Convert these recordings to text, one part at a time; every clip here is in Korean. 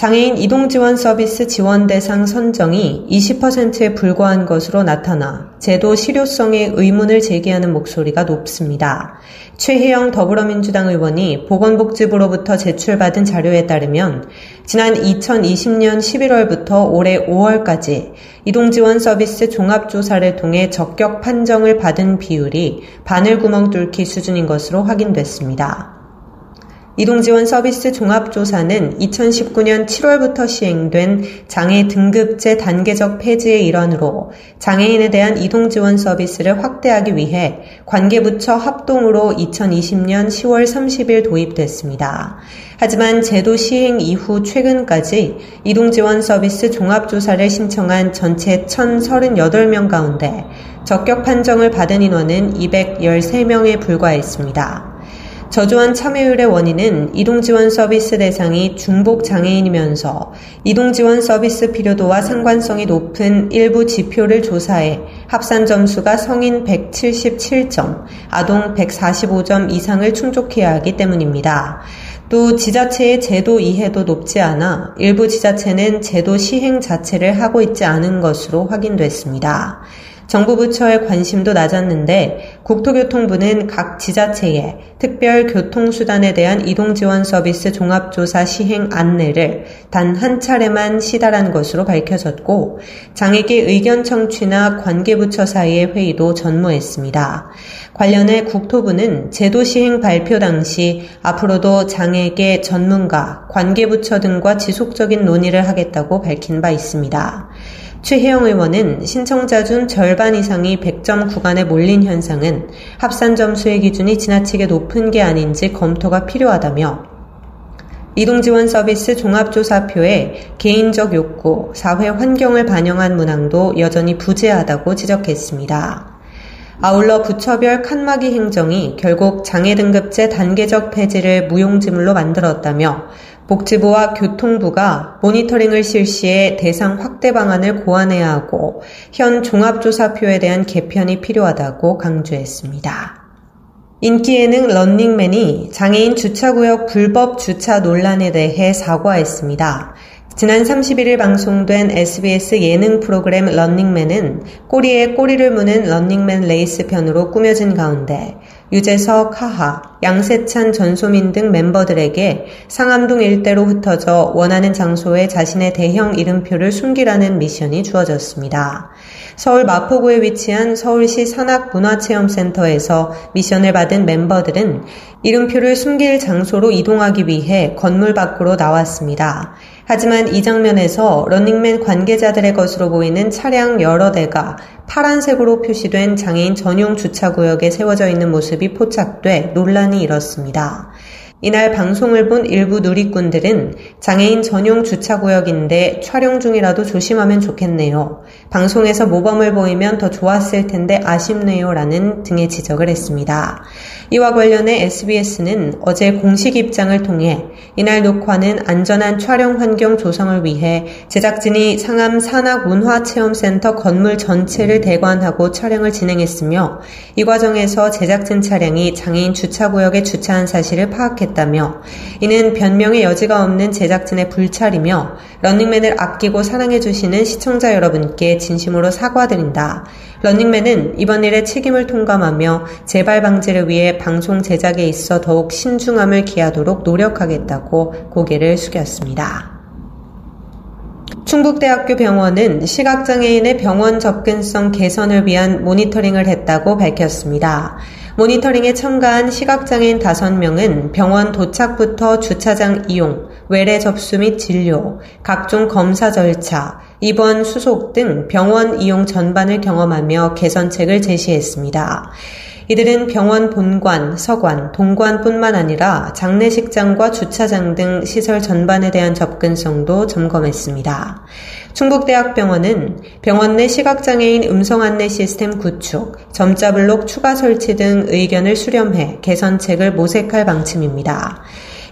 장애인 이동지원 서비스 지원 대상 선정이 20%에 불과한 것으로 나타나 제도 실효성에 의문을 제기하는 목소리가 높습니다. 최혜영 더불어민주당 의원이 보건복지부로부터 제출받은 자료에 따르면 지난 2020년 11월부터 올해 5월까지 이동지원 서비스 종합조사를 통해 적격 판정을 받은 비율이 바늘구멍 뚫기 수준인 것으로 확인됐습니다. 이동지원 서비스 종합조사는 2019년 7월부터 시행된 장애 등급제 단계적 폐지의 일환으로 장애인에 대한 이동지원 서비스를 확대하기 위해 관계부처 합동으로 2020년 10월 30일 도입됐습니다. 하지만 제도 시행 이후 최근까지 이동지원 서비스 종합조사를 신청한 전체 1,038명 가운데 적격 판정을 받은 인원은 213명에 불과했습니다. 저조한 참여율의 원인은 이동지원 서비스 대상이 중복 장애인이면서 이동지원 서비스 필요도와 상관성이 높은 일부 지표를 조사해 합산 점수가 성인 177점, 아동 145점 이상을 충족해야 하기 때문입니다. 또 지자체의 제도 이해도 높지 않아 일부 지자체는 제도 시행 자체를 하고 있지 않은 것으로 확인됐습니다. 정부 부처의 관심도 낮았는데 국토교통부는 각 지자체에 특별 교통수단에 대한 이동지원 서비스 종합조사 시행 안내를 단 한 차례만 시달한 것으로 밝혀졌고 장애계 의견 청취나 관계부처 사이의 회의도 전무했습니다. 관련해 국토부는 제도 시행 발표 당시 앞으로도 장애계 전문가, 관계부처 등과 지속적인 논의를 하겠다고 밝힌 바 있습니다. 최혜영 의원은 신청자 중 절반 이상이 100점 구간에 몰린 현상은 합산 점수의 기준이 지나치게 높은 게 아닌지 검토가 필요하다며 이동지원 서비스 종합조사표에 개인적 욕구, 사회 환경을 반영한 문항도 여전히 부재하다고 지적했습니다. 아울러 부처별 칸막이 행정이 결국 장애 등급제 단계적 폐지를 무용지물로 만들었다며 복지부와 교통부가 모니터링을 실시해 대상 확대 방안을 고안해야 하고 현 종합조사표에 대한 개편이 필요하다고 강조했습니다. 인기 예능 런닝맨이 장애인 주차구역 불법 주차 논란에 대해 사과했습니다. 지난 31일 방송된 SBS 예능 프로그램 런닝맨은 꼬리에 꼬리를 무는 런닝맨 레이스 편으로 꾸며진 가운데 유재석, 하하, 양세찬, 전소민 등 멤버들에게 상암동 일대로 흩어져 원하는 장소에 자신의 대형 이름표를 숨기라는 미션이 주어졌습니다. 서울 마포구에 위치한 서울시 산악문화체험센터에서 미션을 받은 멤버들은 이름표를 숨길 장소로 이동하기 위해 건물 밖으로 나왔습니다. 하지만 이 장면에서 런닝맨 관계자들의 것으로 보이는 차량 여러 대가 파란색으로 표시된 장애인 전용 주차구역에 세워져 있는 모습이 포착돼 논란이 일었습니다. 이날 방송을 본 일부 누리꾼들은 장애인 전용 주차구역인데 촬영 중이라도 조심하면 좋겠네요. 방송에서 모범을 보이면 더 좋았을 텐데 아쉽네요. 라는 등의 지적을 했습니다. 이와 관련해 SBS는 어제 공식 입장을 통해 이날 녹화는 안전한 촬영 환경 조성을 위해 제작진이 상암 산악문화체험센터 건물 전체를 대관하고 촬영을 진행했으며 이 과정에서 제작진 차량이 장애인 주차구역에 주차한 사실을 파악했다 며 이는 변명의 여지가 없는 제작진의 불찰이며 런닝맨을 아끼고 사랑해주시는 시청자 여러분께 진심으로 사과드린다. 런닝맨은 이번 일에 책임을 통감하며 재발 방지를 위해 방송 제작에 있어 더욱 신중함을 기하도록 노력하겠다고 고개를 숙였습니다. 충북대학교 병원은 시각장애인의 병원 접근성 개선을 위한 모니터링을 했다고 밝혔습니다. 모니터링에 참가한 시각장애인 5명은 병원 도착부터 주차장 이용, 외래 접수 및 진료, 각종 검사 절차, 입원 수속 등 병원 이용 전반을 경험하며 개선책을 제시했습니다. 이들은 병원 본관, 서관, 동관뿐만 아니라 장례식장과 주차장 등 시설 전반에 대한 접근성도 점검했습니다. 충북대학병원은 병원 내 시각장애인 음성 안내 시스템 구축, 점자 블록 추가 설치 등 의견을 수렴해 개선책을 모색할 방침입니다.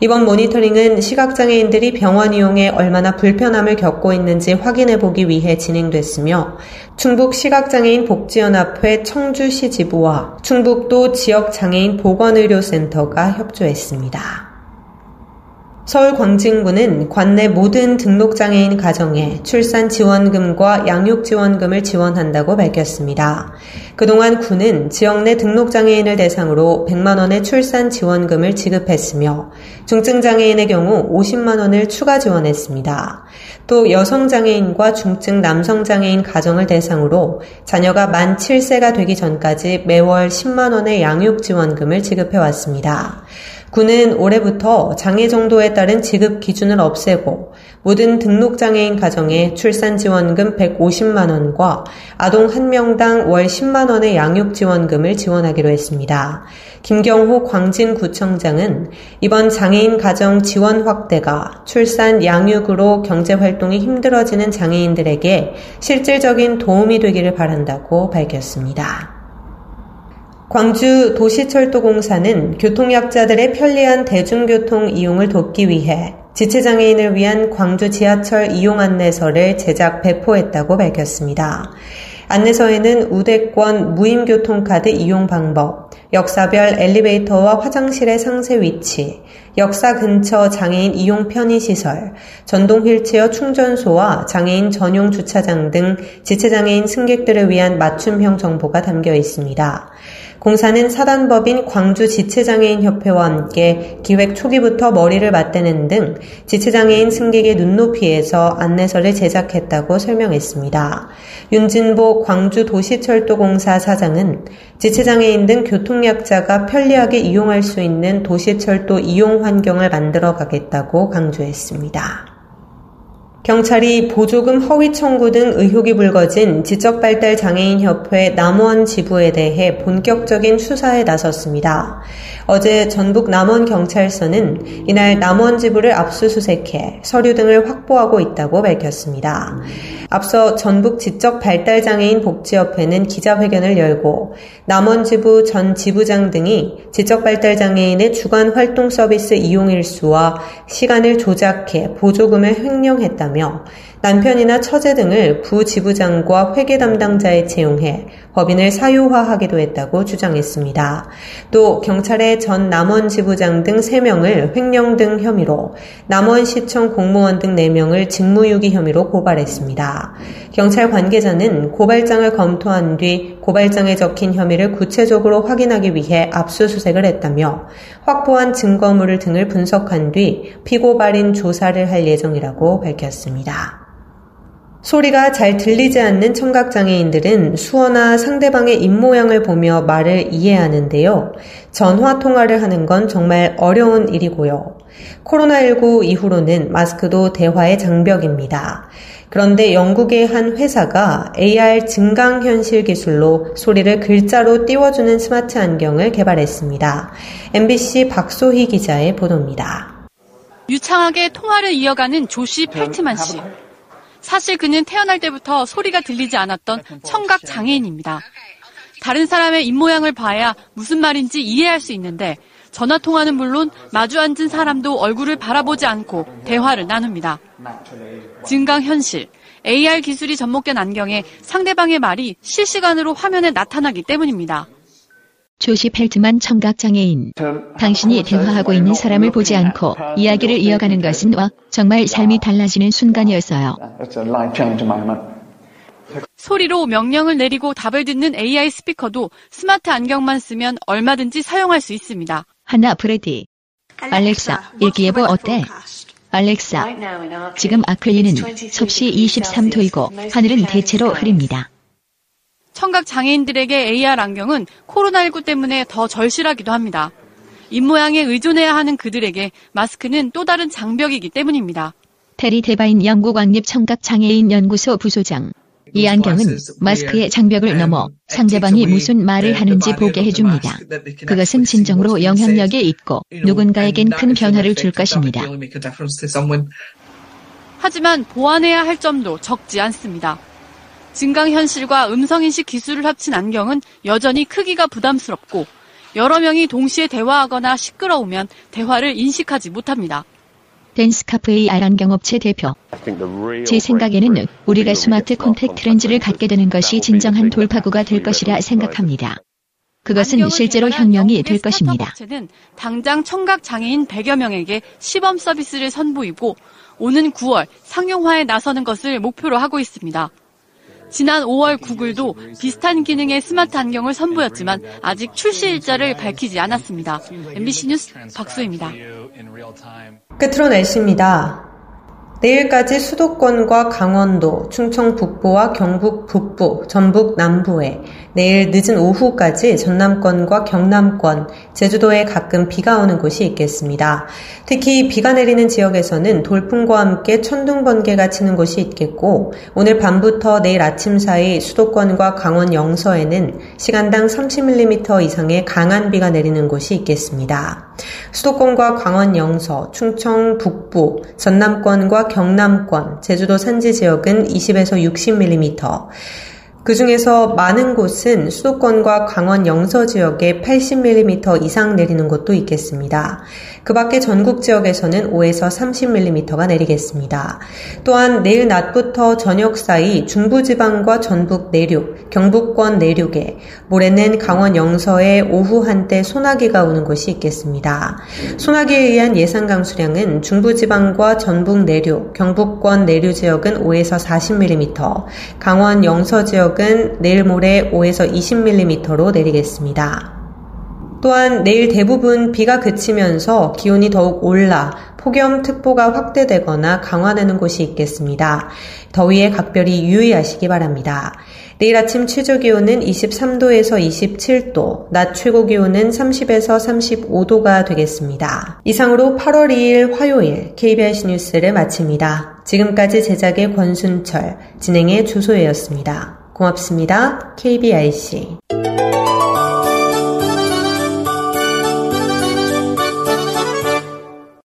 이번 모니터링은 시각장애인들이 병원 이용에 얼마나 불편함을 겪고 있는지 확인해 보기 위해 진행됐으며 충북 시각장애인 복지연합회 청주시 지부와 충북도 지역장애인 보건의료센터가 협조했습니다. 서울 광진구는 관내 모든 등록장애인 가정에 출산 지원금과 양육 지원금을 지원한다고 밝혔습니다. 그동안 구는 지역 내 등록장애인을 대상으로 100만원의 출산 지원금을 지급했으며 중증장애인의 경우 50만원을 추가 지원했습니다. 또 여성장애인과 중증 남성장애인 가정을 대상으로 자녀가 만 7세가 되기 전까지 매월 10만원의 양육 지원금을 지급해왔습니다. 군은 올해부터 장애 정도에 따른 지급 기준을 없애고 모든 등록장애인 가정에 출산지원금 150만원과 아동 1명당 월 10만원의 양육지원금을 지원하기로 했습니다. 김경호 광진구청장은 이번 장애인 가정 지원 확대가 출산 양육으로 경제활동이 힘들어지는 장애인들에게 실질적인 도움이 되기를 바란다고 밝혔습니다. 광주 도시철도공사는 교통약자들의 편리한 대중교통 이용을 돕기 위해 지체장애인을 위한 광주 지하철 이용 안내서를 제작 배포했다고 밝혔습니다. 안내서에는 우대권 무임교통카드 이용 방법, 역사별 엘리베이터와 화장실의 상세 위치, 역사 근처 장애인 이용 편의시설, 전동 휠체어 충전소와 장애인 전용 주차장 등 지체장애인 승객들을 위한 맞춤형 정보가 담겨 있습니다. 공사는 사단법인 광주지체장애인협회와 함께 기획 초기부터 머리를 맞대는 등 지체장애인 승객의 눈높이에서 안내서를 제작했다고 설명했습니다. 윤진보 광주도시철도공사 사장은 지체장애인 등 교통약자가 편리하게 이용할 수 있는 도시철도 이용 환경을 만들어 가겠다고 강조했습니다. 경찰이 보조금 허위 청구 등 의혹이 불거진 지적발달장애인협회 남원 지부에 대해 본격적인 수사에 나섰습니다. 어제 전북 남원경찰서는 이날 남원 지부를 압수수색해 서류 등을 확보하고 있다고 밝혔습니다. 앞서 전북 지적발달장애인 복지협회는 기자회견을 열고 남원 지부 전 지부장 등이 지적발달장애인의 주간 활동 서비스 이용 일수와 시간을 조작해 보조금을 횡령했다며 没有 남편이나 처제 등을 부지부장과 회계 담당자에 채용해 법인을 사유화하기도 했다고 주장했습니다. 또 경찰의 전 남원 지부장 등 3명을 횡령 등 혐의로 남원시청 공무원 등 4명을 직무유기 혐의로 고발했습니다. 경찰 관계자는 고발장을 검토한 뒤 고발장에 적힌 혐의를 구체적으로 확인하기 위해 압수수색을 했다며 확보한 증거물 등을 분석한 뒤 피고발인 조사를 할 예정이라고 밝혔습니다. 소리가 잘 들리지 않는 청각장애인들은 수어나 상대방의 입모양을 보며 말을 이해하는데요. 전화 통화를 하는 건 정말 어려운 일이고요. 코로나19 이후로는 마스크도 대화의 장벽입니다. 그런데 영국의 한 회사가 AR 증강현실 기술로 소리를 글자로 띄워주는 스마트 안경을 개발했습니다. MBC 박소희 기자의 보도입니다. 유창하게 통화를 이어가는 조시 펠트만 씨. 사실 그는 태어날 때부터 소리가 들리지 않았던 청각 장애인입니다. 다른 사람의 입모양을 봐야 무슨 말인지 이해할 수 있는데 전화 통화는 물론 마주 앉은 사람도 얼굴을 바라보지 않고 대화를 나눕니다. 증강 현실, AR 기술이 접목된 안경에 상대방의 말이 실시간으로 화면에 나타나기 때문입니다. 조시 펠트만 청각장애인. 당신이 대화하고 있는 사람을 보지 않고 이야기를 이어가는 것은 와 정말 삶이 달라지는 순간이었어요. 소리로 명령을 내리고 답을 듣는 AI 스피커도 스마트 안경만 쓰면 얼마든지 사용할 수 있습니다. 하나 브레디. 알렉사, 일기예보 어때? 알렉사, 지금 아클리는 섭씨 23도이고 하늘은 대체로 흐립니다. 청각 장애인들에게 AR 안경은 코로나19 때문에 더 절실하기도 합니다. 입모양에 의존해야 하는 그들에게 마스크는 또 다른 장벽이기 때문입니다. 테리 데바인 영국 왕립 청각 장애인 연구소 부소장. 이 안경은 마스크의 장벽을 넘어 상대방이 무슨 말을 하는지 보게 해줍니다. 그것은 진정으로 영향력이 있고 누군가에겐 큰 변화를 줄 것입니다. 하지만 보완해야 할 점도 적지 않습니다. 증강현실과 음성인식 기술을 합친 안경은 여전히 크기가 부담스럽고 여러 명이 동시에 대화하거나 시끄러우면 대화를 인식하지 못합니다. 댄스카프 AR 안경 업체 대표. 제 생각에는 우리가 스마트 콘택트 렌즈를 갖게 되는 것이 진정한 돌파구가 될 것이라 생각합니다. 그것은 실제로 혁명이 될 것입니다. 업체는 당장 청각 장애인 100여 명에게 시범 서비스를 선보이고 오는 9월 상용화에 나서는 것을 목표로 하고 있습니다. 지난 5월 구글도 비슷한 기능의 스마트 안경을 선보였지만 아직 출시 일자를 밝히지 않았습니다. MBC 뉴스 박수입니다. 끝으로 날씨입니다. 내일까지 수도권과 강원도, 충청 북부와 경북 북부, 전북 남부에, 내일 늦은 오후까지 전남권과 경남권, 제주도에 가끔 비가 오는 곳이 있겠습니다. 특히 비가 내리는 지역에서는 돌풍과 함께 천둥 번개가 치는 곳이 있겠고, 오늘 밤부터 내일 아침 사이 수도권과 강원 영서에는 시간당 30mm 이상의 강한 비가 내리는 곳이 있겠습니다. 수도권과 강원 영서, 충청 북부, 전남권과 경남권, 제주도 산지 지역은 20에서 60mm, 그 중에서 많은 곳은 수도권과 강원 영서 지역에 80mm 이상 내리는 곳도 있겠습니다. 그 밖에 전국 지역에서는 5에서 30mm가 내리겠습니다. 또한 내일 낮부터 저녁 사이 중부지방과 전북 내륙, 경북권 내륙에, 모레는 강원 영서에 오후 한때 소나기가 오는 곳이 있겠습니다. 소나기에 의한 예상 강수량은 중부지방과 전북 내륙, 경북권 내륙 지역은 5에서 40mm, 강원 영서 지역 은 내일 모레 5에서 20mm로 내리겠습니다. 또한 내일 대부분 비가 그치면서 기온이 더욱 올라 폭염특보가 확대되거나 강화되는 곳이 있겠습니다. 더위에 각별히 유의하시기 바랍니다. 내일 아침 최저 기온은 23도에서 27도, 낮 최고 기온은 30에서 35도가 되겠습니다. 이상으로 8월 2일 화요일 KBS 뉴스를 마칩니다. 지금까지 제작의 권순철, 진행의 주소혜였습니다. 고맙습니다. KBIC.